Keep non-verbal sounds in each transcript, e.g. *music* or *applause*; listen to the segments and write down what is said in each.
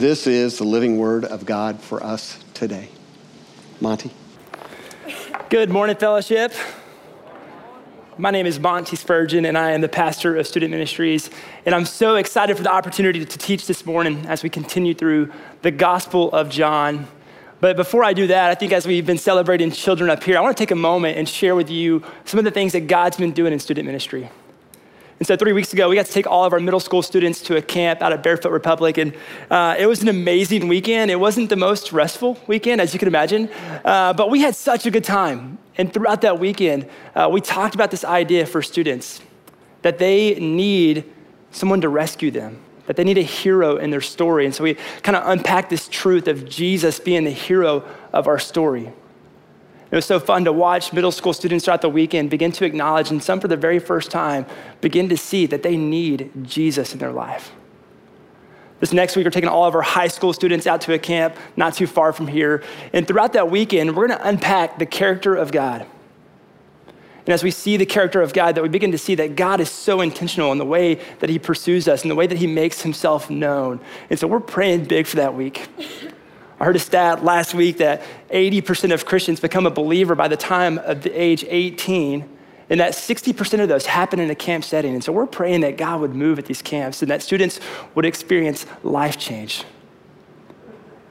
This is the living word of God for us today. Monty. Good morning, fellowship. My name is Monty Spurgeon, and I am the pastor of student ministries. And I'm so excited for the opportunity to teach this morning as we continue through the Gospel of John. But before I do that, I think as we've been celebrating children up here, I want to take a moment and share with you some of the things that God's been doing in student ministry. And so, three weeks ago, we got to take all of our middle school students to a camp out at Barefoot Republic. And uh, it was an amazing weekend. It wasn't the most restful weekend, as you can imagine, uh, but we had such a good time. And throughout that weekend, uh, we talked about this idea for students that they need someone to rescue them, that they need a hero in their story. And so, we kind of unpacked this truth of Jesus being the hero of our story. It was so fun to watch middle school students throughout the weekend begin to acknowledge, and some for the very first time, begin to see that they need Jesus in their life. This next week, we're taking all of our high school students out to a camp not too far from here. And throughout that weekend, we're going to unpack the character of God. And as we see the character of God, that we begin to see that God is so intentional in the way that He pursues us, in the way that He makes Himself known. And so we're praying big for that week. I heard a stat last week that 80% of Christians become a believer by the time of the age 18, and that 60% of those happen in a camp setting. And so we're praying that God would move at these camps and that students would experience life change.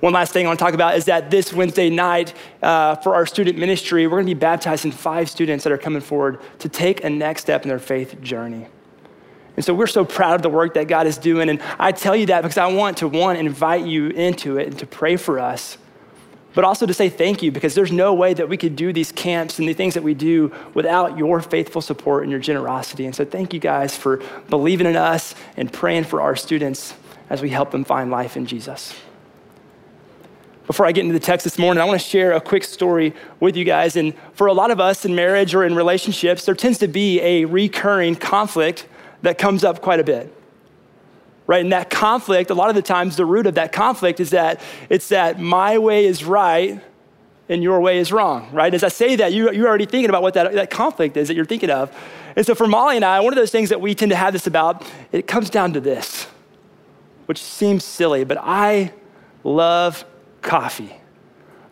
One last thing I want to talk about is that this Wednesday night uh, for our student ministry, we're going to be baptizing five students that are coming forward to take a next step in their faith journey. And so we're so proud of the work that God is doing. And I tell you that because I want to, one, invite you into it and to pray for us, but also to say thank you because there's no way that we could do these camps and the things that we do without your faithful support and your generosity. And so thank you guys for believing in us and praying for our students as we help them find life in Jesus. Before I get into the text this morning, I want to share a quick story with you guys. And for a lot of us in marriage or in relationships, there tends to be a recurring conflict that comes up quite a bit. Right? And that conflict, a lot of the times, the root of that conflict is that it's that my way is right and your way is wrong, right? As I say that, you, you're already thinking about what that, that conflict is that you're thinking of. And so for Molly and I, one of those things that we tend to have this about, it comes down to this, which seems silly, but I love coffee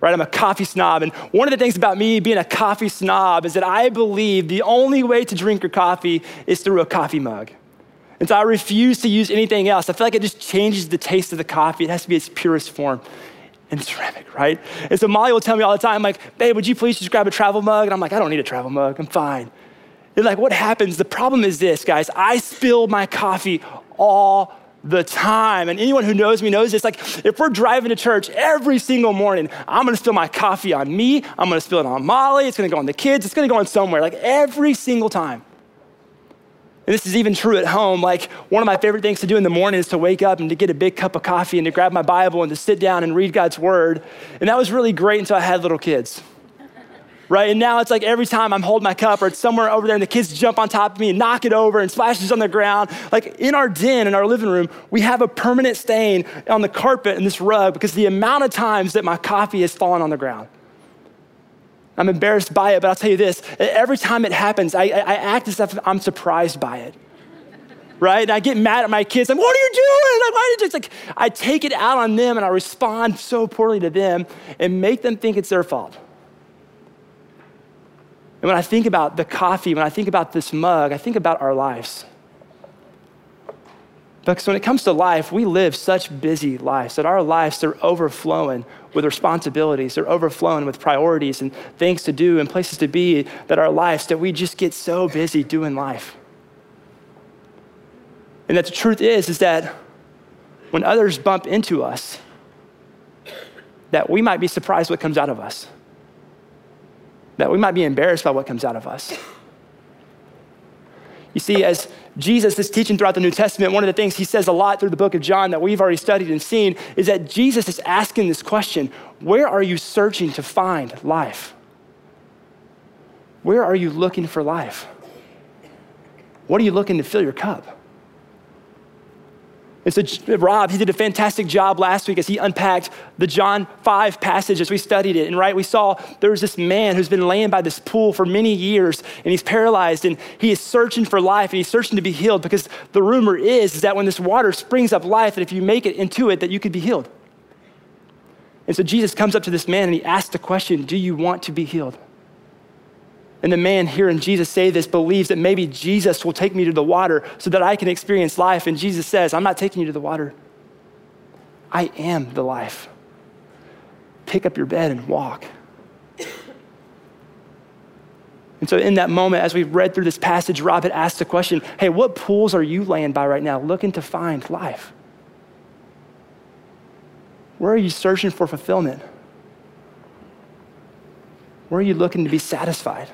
right? I'm a coffee snob. And one of the things about me being a coffee snob is that I believe the only way to drink your coffee is through a coffee mug. And so I refuse to use anything else. I feel like it just changes the taste of the coffee. It has to be its purest form in ceramic, right? And so Molly will tell me all the time, like, babe, would you please just grab a travel mug? And I'm like, I don't need a travel mug. I'm fine. And like, what happens? The problem is this, guys. I spill my coffee all the time. And anyone who knows me knows this. Like, if we're driving to church every single morning, I'm gonna spill my coffee on me, I'm gonna spill it on Molly, it's gonna go on the kids, it's gonna go on somewhere, like every single time. And this is even true at home. Like, one of my favorite things to do in the morning is to wake up and to get a big cup of coffee and to grab my Bible and to sit down and read God's word. And that was really great until I had little kids right? And now it's like every time I'm holding my cup or it's somewhere over there and the kids jump on top of me and knock it over and splashes on the ground. Like in our den, in our living room, we have a permanent stain on the carpet and this rug because the amount of times that my coffee has fallen on the ground. I'm embarrassed by it, but I'll tell you this every time it happens, I, I act as if I'm surprised by it. Right? And I get mad at my kids. I'm, what are you doing? Like, why did you? Like, I take it out on them and I respond so poorly to them and make them think it's their fault. And when I think about the coffee, when I think about this mug, I think about our lives. Because when it comes to life, we live such busy lives that our lives are overflowing with responsibilities, they're overflowing with priorities and things to do and places to be that our lives that we just get so busy doing life. And that the truth is is that when others bump into us, that we might be surprised what comes out of us that we might be embarrassed by what comes out of us. You see, as Jesus is teaching throughout the New Testament, one of the things he says a lot through the book of John that we've already studied and seen is that Jesus is asking this question Where are you searching to find life? Where are you looking for life? What are you looking to fill your cup? And so, Rob, he did a fantastic job last week as he unpacked the John 5 passage as we studied it. And right, we saw there was this man who's been laying by this pool for many years and he's paralyzed and he is searching for life and he's searching to be healed because the rumor is, is that when this water springs up life, that if you make it into it, that you could be healed. And so Jesus comes up to this man and he asks the question Do you want to be healed? And the man hearing Jesus say this believes that maybe Jesus will take me to the water so that I can experience life. And Jesus says, I'm not taking you to the water. I am the life. Pick up your bed and walk. And so, in that moment, as we read through this passage, Rob had asked the question Hey, what pools are you laying by right now looking to find life? Where are you searching for fulfillment? Where are you looking to be satisfied?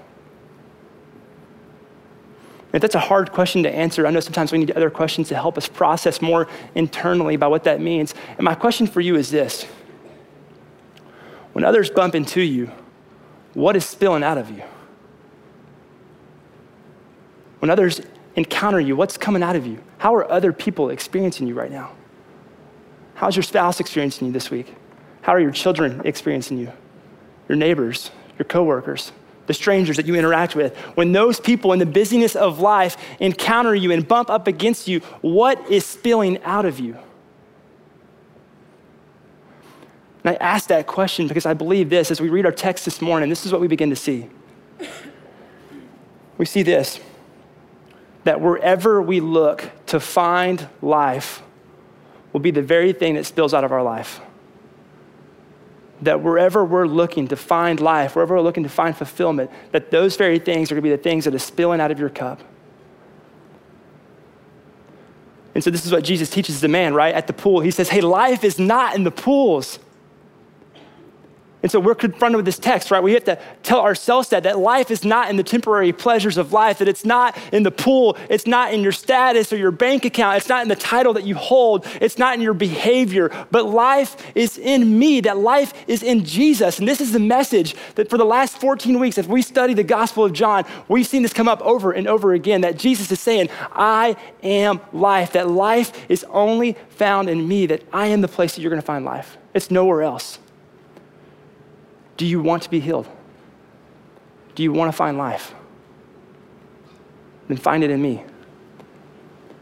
If that's a hard question to answer, I know sometimes we need other questions to help us process more internally about what that means. And my question for you is this When others bump into you, what is spilling out of you? When others encounter you, what's coming out of you? How are other people experiencing you right now? How's your spouse experiencing you this week? How are your children experiencing you? Your neighbors, your coworkers? The strangers that you interact with, when those people in the busyness of life encounter you and bump up against you, what is spilling out of you? And I ask that question because I believe this as we read our text this morning, this is what we begin to see. We see this that wherever we look to find life will be the very thing that spills out of our life that wherever we're looking to find life, wherever we're looking to find fulfillment, that those very things are going to be the things that are spilling out of your cup. And so this is what Jesus teaches the man, right? At the pool. He says, Hey, life is not in the pools. And so we're confronted with this text, right? We have to tell ourselves that, that life is not in the temporary pleasures of life, that it's not in the pool, it's not in your status or your bank account, it's not in the title that you hold, it's not in your behavior, but life is in me, that life is in Jesus. And this is the message that for the last 14 weeks, if we study the Gospel of John, we've seen this come up over and over again that Jesus is saying, I am life, that life is only found in me, that I am the place that you're gonna find life. It's nowhere else. Do you want to be healed? Do you want to find life? Then find it in me.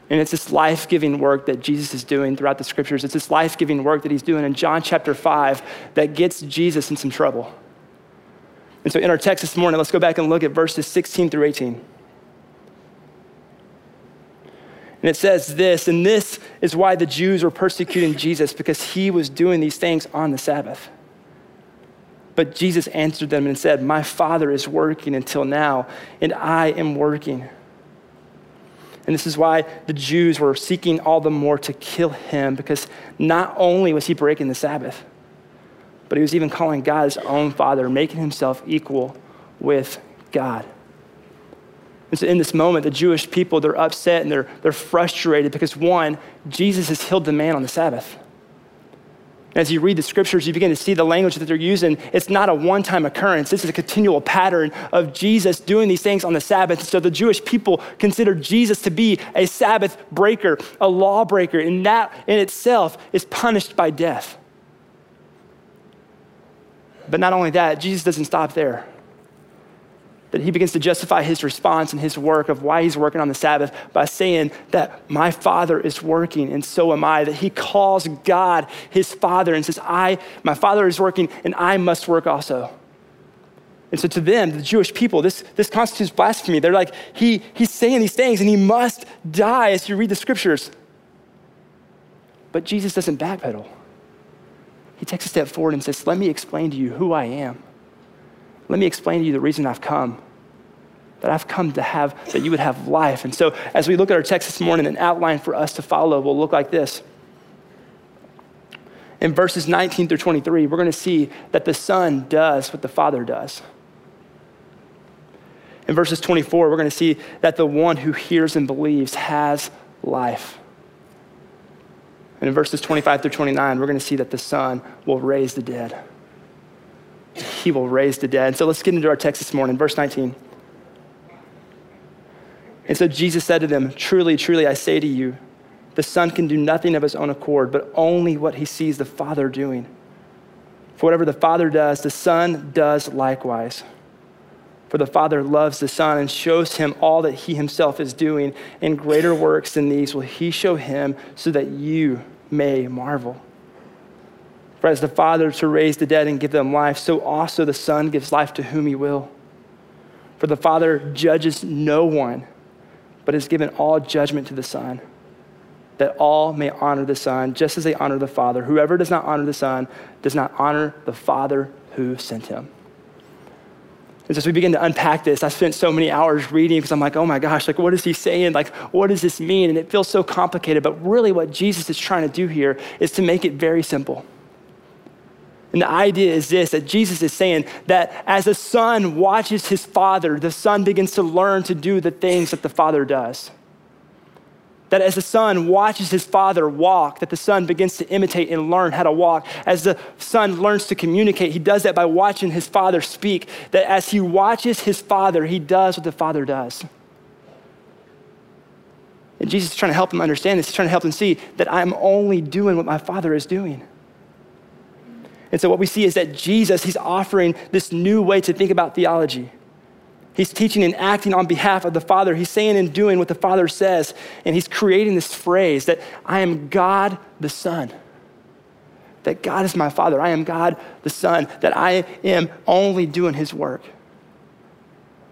And it's this life giving work that Jesus is doing throughout the scriptures. It's this life giving work that he's doing in John chapter 5 that gets Jesus in some trouble. And so in our text this morning, let's go back and look at verses 16 through 18. And it says this, and this is why the Jews were persecuting Jesus, because he was doing these things on the Sabbath. But Jesus answered them and said, My Father is working until now, and I am working. And this is why the Jews were seeking all the more to kill him, because not only was he breaking the Sabbath, but he was even calling God his own Father, making himself equal with God. And so in this moment, the Jewish people, they're upset and they're, they're frustrated because one, Jesus has healed the man on the Sabbath. As you read the scriptures, you begin to see the language that they're using. It's not a one time occurrence. This is a continual pattern of Jesus doing these things on the Sabbath. So the Jewish people considered Jesus to be a Sabbath breaker, a lawbreaker, and that in itself is punished by death. But not only that, Jesus doesn't stop there that he begins to justify his response and his work of why he's working on the Sabbath by saying that my Father is working and so am I. That he calls God his Father and says, I, my Father is working and I must work also. And so to them, the Jewish people, this, this constitutes blasphemy. They're like, he, he's saying these things and he must die as you read the scriptures. But Jesus doesn't backpedal. He takes a step forward and says, Let me explain to you who I am. Let me explain to you the reason I've come. That I've come to have, that you would have life. And so, as we look at our text this morning, an outline for us to follow will look like this. In verses 19 through 23, we're going to see that the Son does what the Father does. In verses 24, we're going to see that the one who hears and believes has life. And in verses 25 through 29, we're going to see that the Son will raise the dead he will raise the dead. So let's get into our text this morning, verse 19. And so Jesus said to them, Truly, truly, I say to you, The Son can do nothing of his own accord, but only what he sees the Father doing. For whatever the Father does, the Son does likewise. For the Father loves the Son and shows him all that he himself is doing, and greater works than these will he show him so that you may marvel. For as the Father to raise the dead and give them life, so also the Son gives life to whom he will. For the Father judges no one, but has given all judgment to the Son, that all may honor the Son, just as they honor the Father. Whoever does not honor the Son does not honor the Father who sent him. And so as we begin to unpack this, I spent so many hours reading because I'm like, oh my gosh, like what is he saying? Like, what does this mean? And it feels so complicated. But really, what Jesus is trying to do here is to make it very simple. And the idea is this that Jesus is saying that as a son watches his father, the son begins to learn to do the things that the father does. That as the son watches his father walk, that the son begins to imitate and learn how to walk. As the son learns to communicate, he does that by watching his father speak. That as he watches his father, he does what the father does. And Jesus is trying to help him understand this. He's trying to help him see that I'm only doing what my father is doing. And so what we see is that Jesus, he's offering this new way to think about theology. He's teaching and acting on behalf of the Father. He's saying and doing what the Father says. And he's creating this phrase that I am God the Son. That God is my Father. I am God the Son. That I am only doing his work.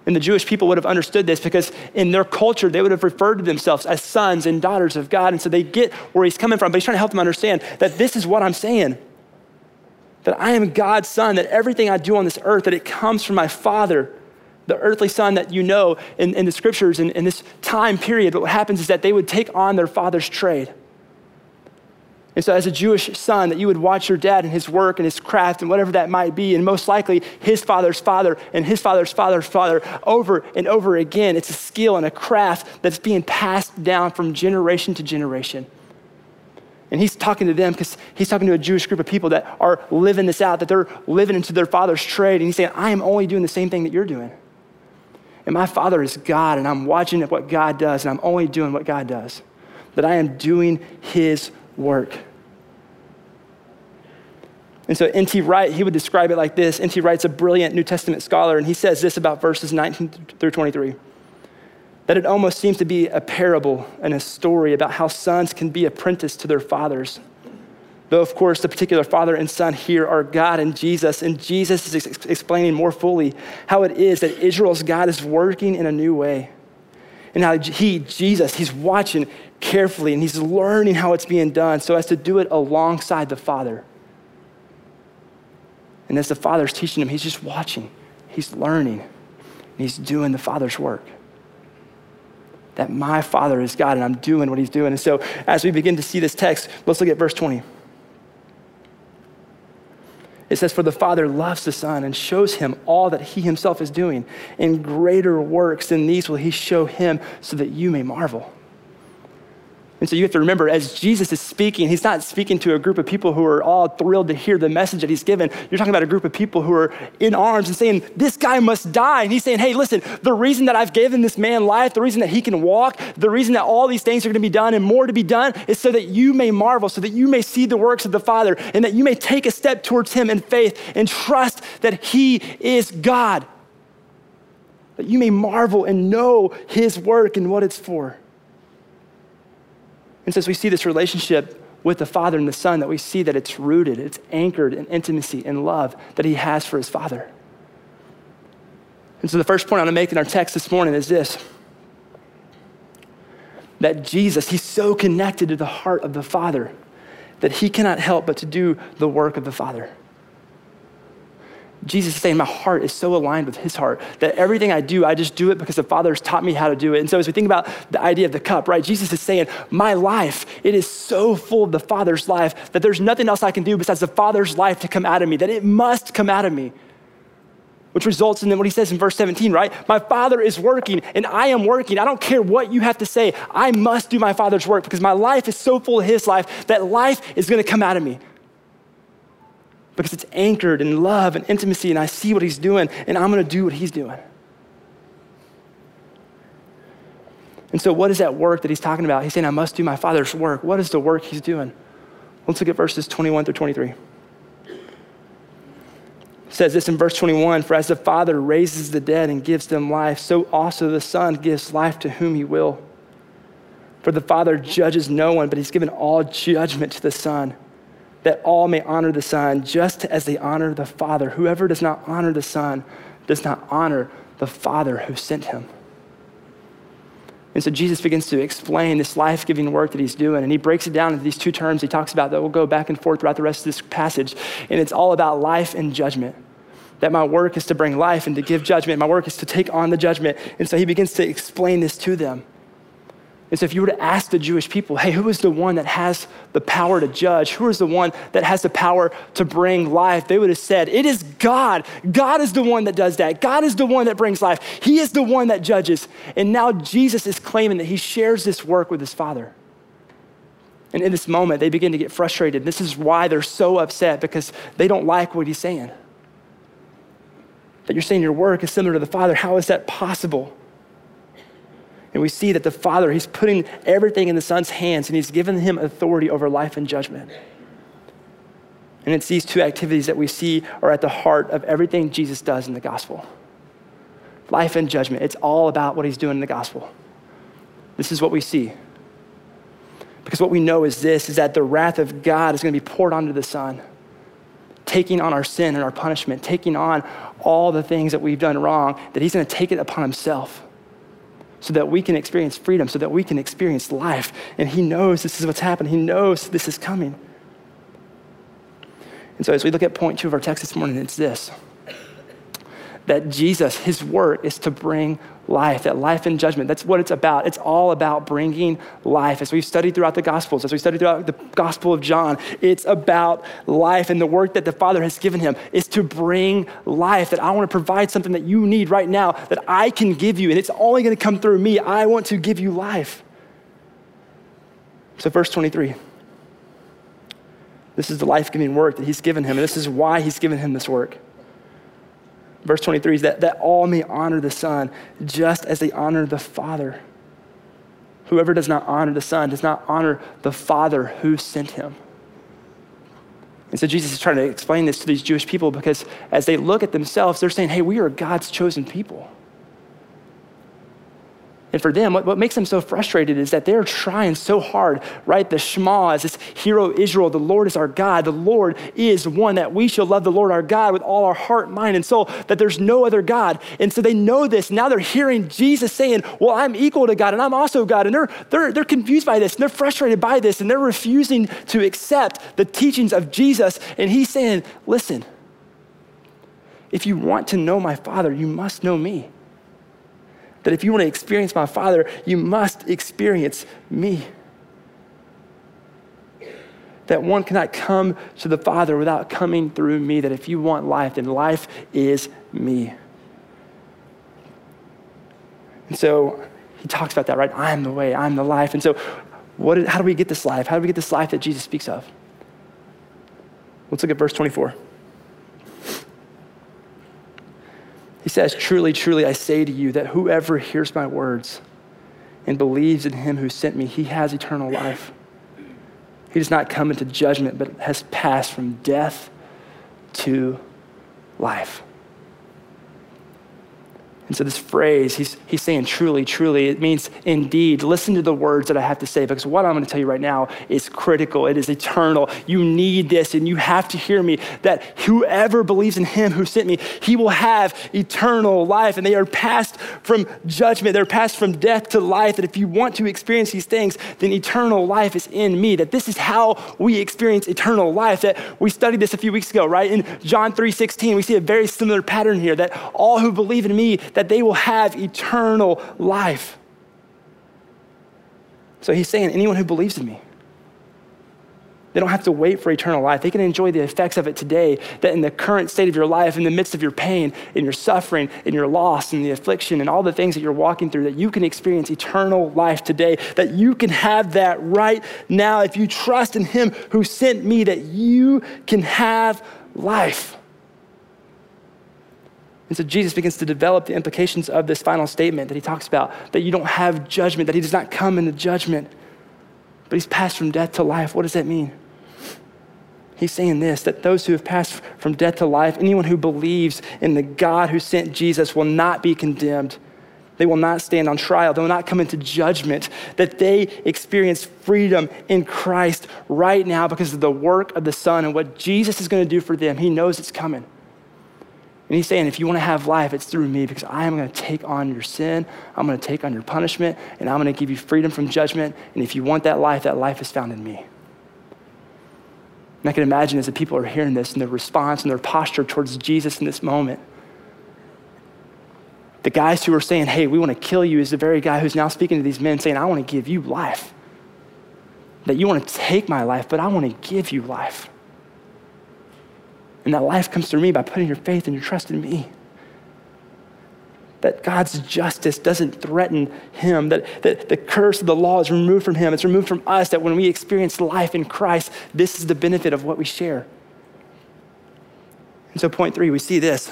And the Jewish people would have understood this because in their culture, they would have referred to themselves as sons and daughters of God. And so they get where he's coming from, but he's trying to help them understand that this is what I'm saying that I am God's son, that everything I do on this earth, that it comes from my Father, the earthly son that you know in, in the scriptures in, in this time period. But what happens is that they would take on their father's trade. And so, as a Jewish son, that you would watch your dad and his work and his craft and whatever that might be, and most likely his father's father and his father's father's father over and over again. It's a skill and a craft that's being passed down from generation to generation. And he's talking to them because he's talking to a Jewish group of people that are living this out, that they're living into their father's trade. And he's saying, I am only doing the same thing that you're doing. And my father is God, and I'm watching what God does, and I'm only doing what God does. That I am doing his work. And so N.T. Wright, he would describe it like this. N.T. Wright's a brilliant New Testament scholar, and he says this about verses 19 through 23 that it almost seems to be a parable and a story about how sons can be apprenticed to their fathers. Though, of course, the particular father and son here are God and Jesus, and Jesus is ex- explaining more fully how it is that Israel's God is working in a new way. And how he, Jesus, he's watching carefully and he's learning how it's being done so as to do it alongside the Father. And as the Father's teaching him, he's just watching, he's learning, and he's doing the Father's work that my Father is God and I'm doing what He's doing. And so, as we begin to see this text, let's look at verse 20. It says, For the Father loves the Son and shows him all that He Himself is doing. In greater works than these will He show him so that you may marvel. And so you have to remember, as Jesus is speaking, he's not speaking to a group of people who are all thrilled to hear the message that he's given. You're talking about a group of people who are in arms and saying, This guy must die. And he's saying, Hey, listen, the reason that I've given this man life, the reason that he can walk, the reason that all these things are going to be done and more to be done is so that you may marvel, so that you may see the works of the Father, and that you may take a step towards him in faith and trust that he is God. That you may marvel and know his work and what it's for. And so as we see this relationship with the Father and the Son, that we see that it's rooted, it's anchored in intimacy and love that He has for His Father. And so the first point I want to make in our text this morning is this that Jesus, He's so connected to the heart of the Father that He cannot help but to do the work of the Father. Jesus is saying, My heart is so aligned with his heart that everything I do, I just do it because the Father has taught me how to do it. And so, as we think about the idea of the cup, right, Jesus is saying, My life, it is so full of the Father's life that there's nothing else I can do besides the Father's life to come out of me, that it must come out of me. Which results in what he says in verse 17, right? My Father is working and I am working. I don't care what you have to say. I must do my Father's work because my life is so full of his life that life is going to come out of me because it's anchored in love and intimacy, and I see what he's doing, and I'm gonna do what he's doing. And so, what is that work that he's talking about? He's saying, I must do my Father's work. What is the work he's doing? Let's look at verses 21 through 23. It says this in verse 21 For as the Father raises the dead and gives them life, so also the Son gives life to whom he will. For the Father judges no one, but he's given all judgment to the Son, that all may honor the Son just as they honor the Father. Whoever does not honor the Son does not honor the Father who sent him. And so Jesus begins to explain this life giving work that he's doing. And he breaks it down into these two terms he talks about that will go back and forth throughout the rest of this passage. And it's all about life and judgment. That my work is to bring life and to give judgment. My work is to take on the judgment. And so he begins to explain this to them. So if you were to ask the Jewish people, hey, who is the one that has the power to judge? Who is the one that has the power to bring life? They would have said, it is God. God is the one that does that. God is the one that brings life. He is the one that judges. And now Jesus is claiming that he shares this work with his Father. And in this moment, they begin to get frustrated. This is why they're so upset because they don't like what he's saying. That you're saying your work is similar to the Father. How is that possible? And we see that the Father, He's putting everything in the Son's hands and He's given him authority over life and judgment. And it's these two activities that we see are at the heart of everything Jesus does in the gospel life and judgment. It's all about what He's doing in the gospel. This is what we see. Because what we know is this is that the wrath of God is going to be poured onto the Son, taking on our sin and our punishment, taking on all the things that we've done wrong, that He's going to take it upon Himself so that we can experience freedom, so that we can experience life. And He knows this is what's happening, He knows this is coming. And so, as we look at point two of our text this morning, it's this that Jesus, His work is to bring life, that life and judgment. That's what it's about. It's all about bringing life. As we've studied throughout the Gospels, as we studied throughout the Gospel of John, it's about life. And the work that the Father has given him is to bring life, that I want to provide something that you need right now that I can give you. And it's only going to come through me. I want to give you life. So, verse 23. This is the life giving work that he's given him, and this is why he's given him this work. Verse 23 is that, that all may honor the Son just as they honor the Father. Whoever does not honor the Son does not honor the Father who sent him. And so Jesus is trying to explain this to these Jewish people because as they look at themselves, they're saying, hey, we are God's chosen people. And for them, what, what makes them so frustrated is that they're trying so hard, right? The Shema is this hear O Israel, the Lord is our God. The Lord is one that we shall love the Lord our God with all our heart, mind, and soul, that there's no other God. And so they know this. Now they're hearing Jesus saying, Well, I'm equal to God and I'm also God. And they're, they're, they're confused by this and they're frustrated by this and they're refusing to accept the teachings of Jesus. And he's saying, Listen, if you want to know my Father, you must know me that if you want to experience my Father, you must experience me. That one cannot come to the Father without coming through me. That if you want life, then life is me. And so he talks about that, right? I am the way, I'm the life. And so, what, how do we get this life? How do we get this life that Jesus speaks of? Let's look at verse 24. He says, Truly, truly, I say to you that whoever hears my words and believes in him who sent me, he has eternal life. He does not come into judgment, but has passed from death to life. And so, this phrase, he's, he's saying truly, truly, it means indeed. Listen to the words that I have to say because what I'm going to tell you right now is critical. It is eternal. You need this and you have to hear me that whoever believes in him who sent me, he will have eternal life. And they are passed from judgment, they're passed from death to life. That if you want to experience these things, then eternal life is in me. That this is how we experience eternal life. That we studied this a few weeks ago, right? In John 3 16, we see a very similar pattern here that all who believe in me, that they will have eternal life. So he's saying, anyone who believes in me, they don't have to wait for eternal life. They can enjoy the effects of it today. That in the current state of your life, in the midst of your pain, in your suffering, in your loss, in the affliction, and all the things that you're walking through, that you can experience eternal life today. That you can have that right now. If you trust in Him who sent me, that you can have life. And so Jesus begins to develop the implications of this final statement that he talks about that you don't have judgment, that he does not come into judgment, but he's passed from death to life. What does that mean? He's saying this that those who have passed from death to life, anyone who believes in the God who sent Jesus will not be condemned. They will not stand on trial. They will not come into judgment. That they experience freedom in Christ right now because of the work of the Son and what Jesus is going to do for them. He knows it's coming. And he's saying, if you want to have life, it's through me because I am going to take on your sin. I'm going to take on your punishment, and I'm going to give you freedom from judgment. And if you want that life, that life is found in me. And I can imagine as the people are hearing this and their response and their posture towards Jesus in this moment, the guys who are saying, hey, we want to kill you, is the very guy who's now speaking to these men saying, I want to give you life. That you want to take my life, but I want to give you life. And that life comes through me by putting your faith and your trust in me that God's justice doesn't threaten him, that, that the curse of the law is removed from him, it's removed from us, that when we experience life in Christ, this is the benefit of what we share. And so, point three, we see this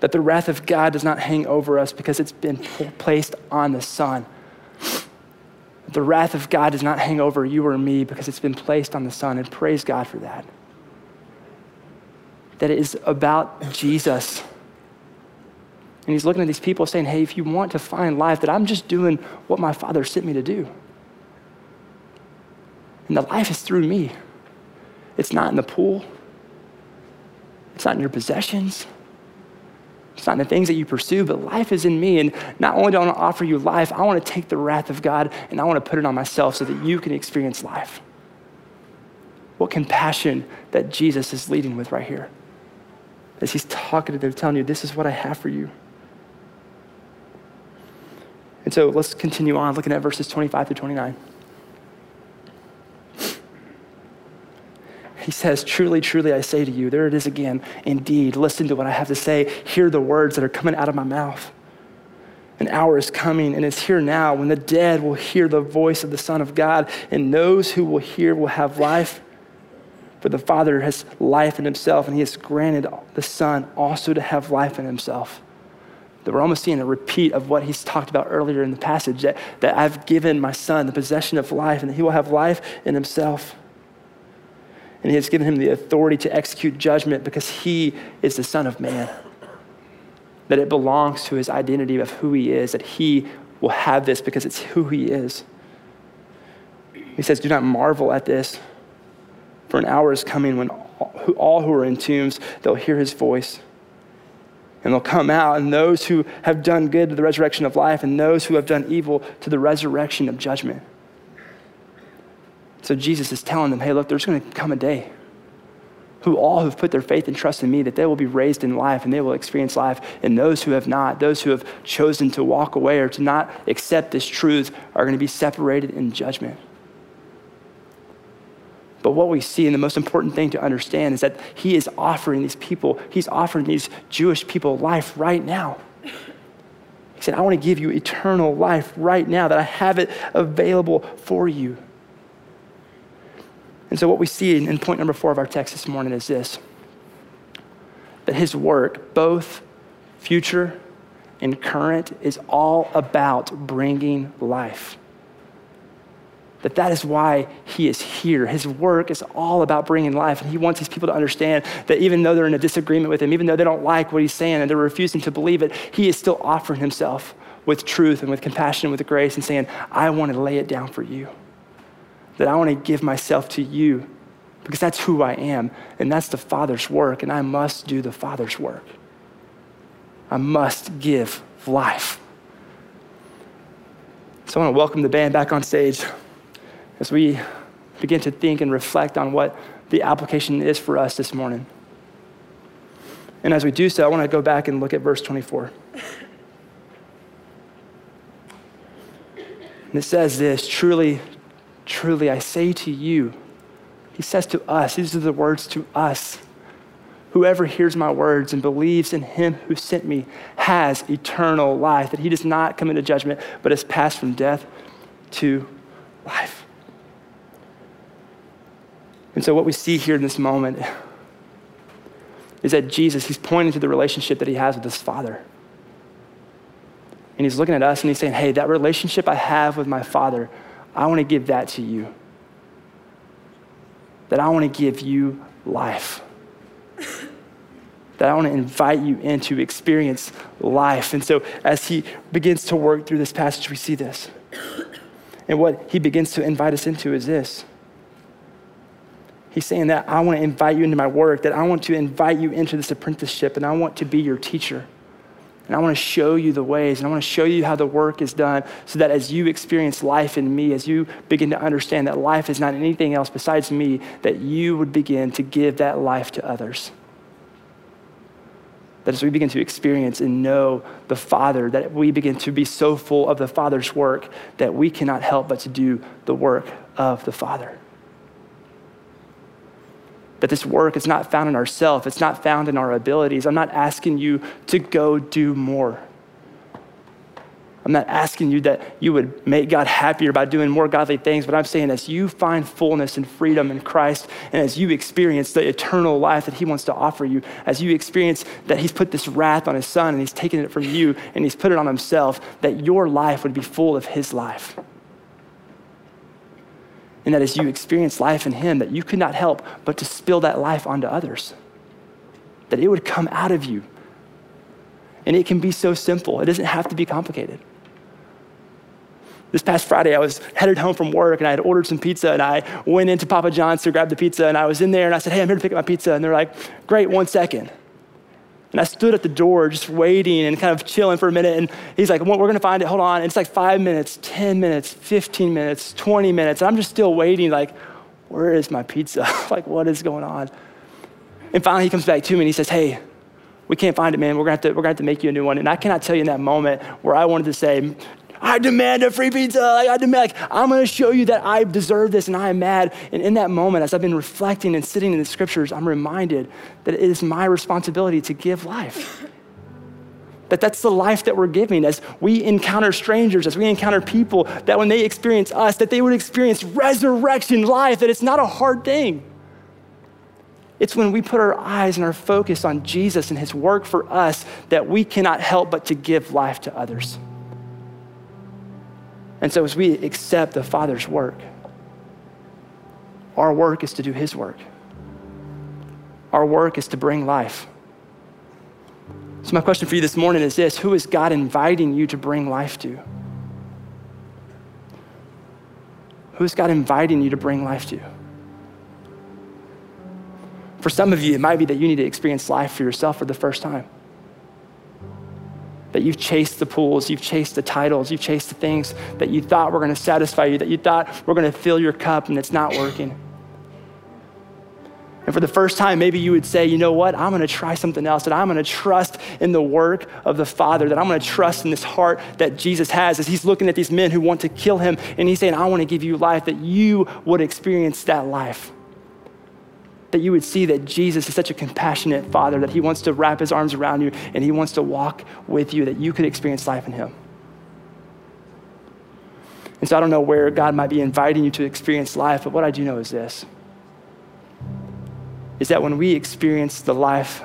that the wrath of God does not hang over us because it's been placed on the Son. The wrath of God does not hang over you or me because it's been placed on the Son, and praise God for that. That it is about Jesus and he's looking at these people saying, hey, if you want to find life, that I'm just doing what my father sent me to do. And the life is through me. It's not in the pool. It's not in your possessions. It's not in the things that you pursue, but life is in me. And not only do I want to offer you life, I want to take the wrath of God and I want to put it on myself so that you can experience life. What compassion that Jesus is leading with right here. As he's talking to them, telling you, this is what I have for you. And so let's continue on looking at verses 25 through 29. He says, Truly, truly, I say to you, there it is again. Indeed, listen to what I have to say. Hear the words that are coming out of my mouth. An hour is coming, and it's here now when the dead will hear the voice of the Son of God, and those who will hear will have life. For the Father has life in himself, and he has granted the Son also to have life in himself that we're almost seeing a repeat of what he's talked about earlier in the passage that, that I've given my son the possession of life and that he will have life in himself. And he has given him the authority to execute judgment because he is the Son of Man. That it belongs to his identity of who he is, that he will have this because it's who he is. He says, Do not marvel at this, for an hour is coming when all who are in tombs, they'll hear his voice and they'll come out, and those who have done good to the resurrection of life, and those who have done evil to the resurrection of judgment. So Jesus is telling them, hey, look, there's going to come a day who all who've put their faith and trust in me, that they will be raised in life and they will experience life. And those who have not, those who have chosen to walk away or to not accept this truth, are going to be separated in judgment. But what we see, and the most important thing to understand, is that he is offering these people, he's offering these Jewish people life right now. He said, I want to give you eternal life right now, that I have it available for you. And so, what we see in, point number four of our text this morning is this that his work, both future and current, is all about bringing life that that is why he is here. His work is all about bringing life, and he wants these people to understand that even though they're in a disagreement with him, even though they don't like what he's saying and they're refusing to believe it, he is still offering himself with truth and with compassion and with grace and saying, I want to lay it down for you. That I want to give myself to you because that's who I am, and that's the Father's work, and I must do the Father's work. I must give life. So I want to welcome the band back on stage as we begin to think and reflect on what the application is for us this morning. And as we do so, I want to go back and look at verse 24. And it says this Truly, truly, I say to you, he says to us, these are the words to us. Whoever hears my words and believes in him who sent me has eternal life, that he does not come into judgment, but has passed from death to life. And so, what we see here in this moment is that Jesus, he's pointing to the relationship that he has with his Father. And he's looking at us and he's saying, hey, that relationship I have with my Father, I want to give that to you. That I want to give you life. that I want to invite you in to experience life. And so as he begins to work through this passage, we see this. And what he begins to invite us into is this. He's saying that I want to invite you into my work, that I want to invite you into this apprenticeship, and I want to be your teacher. And I want to show you the ways, and I want to show you how the work is done so that as you experience life in me, as you begin to understand that life is not anything else besides me, that you would begin to give that life to others. That as we begin to experience and know the Father, that we begin to be so full of the Father's work that we cannot help but to do the work of the Father that this work is not found in ourselves, it's not found in our abilities. I'm not asking you to go do more. I'm not asking you that you would make God happier by doing more godly things, but I'm saying as you find fullness and freedom in Christ, and as you experience the eternal life that He wants to offer you, as you experience that He's put this wrath on His Son and He's taken it from you and He's put it on Himself, that your life would be full of His life and that as you experience life in Him, that you could not help but to spill that life onto others. That it would come out of you. And it can be so simple, it doesn't have to be complicated. This past Friday, I was headed home from work and I had ordered some pizza and I went into Papa John's to grab the pizza and I was in there and I said, Hey, I'm here to pick up my pizza. And they're like, Great, one second. And I stood at the door just waiting and kind of chilling for a minute. And he's like, well, We're going to find it. Hold on. And it's like five minutes, 10 minutes, 15 minutes, 20 minutes. And I'm just still waiting, like, Where is my pizza? *laughs* like, what is going on? And finally, he comes back to me and he says, Hey, we can't find it, man. We're going to have to make you a new one. And I cannot tell you in that moment where I wanted to say, I demand a free pizza. Like, I demand, like, I'm going to show you that I deserve this and I am mad. And in that moment, as I've been reflecting and sitting in the scriptures, I'm reminded that it is my responsibility to give life. That that's the life that we're giving as we encounter strangers, as we encounter people, that when they experience us, that they would experience resurrection life, that it's not a hard thing. It's when we put our eyes and our focus on Jesus and his work for us that we cannot help but to give life to others. And so, as we accept the Father's work, our work is to do His work. Our work is to bring life. So, my question for you this morning is this Who is God inviting you to bring life to? Who is God inviting you to bring life to? For some of you, it might be that you need to experience life for yourself for the first time that you've chased the pools, you've chased the titles, you've chased the things that you thought were going to satisfy you, that you thought were going to fill your cup, and it's not working. And for the first time, maybe you would say, you know what? I'm going to try something else, that I'm going to trust in the work of the Father, that I'm going to trust in this heart that Jesus has as he's looking at these men who want to kill him, and he's saying, I want to give you life, that you would experience that life that you would see that Jesus is such a compassionate Father that He wants to wrap His arms around you and He wants to walk with you, that you could experience life in Him. And so I don't know where God might be inviting you to experience life, but what I do know is this is that when we experience the life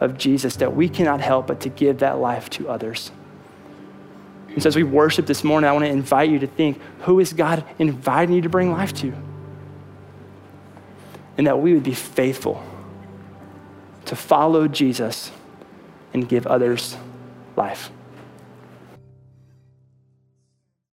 of Jesus, that we cannot help but to give that life to others. And so as we worship this morning, I want to invite you to think who is God inviting you to bring life to? And that we would be faithful to follow Jesus and give others life.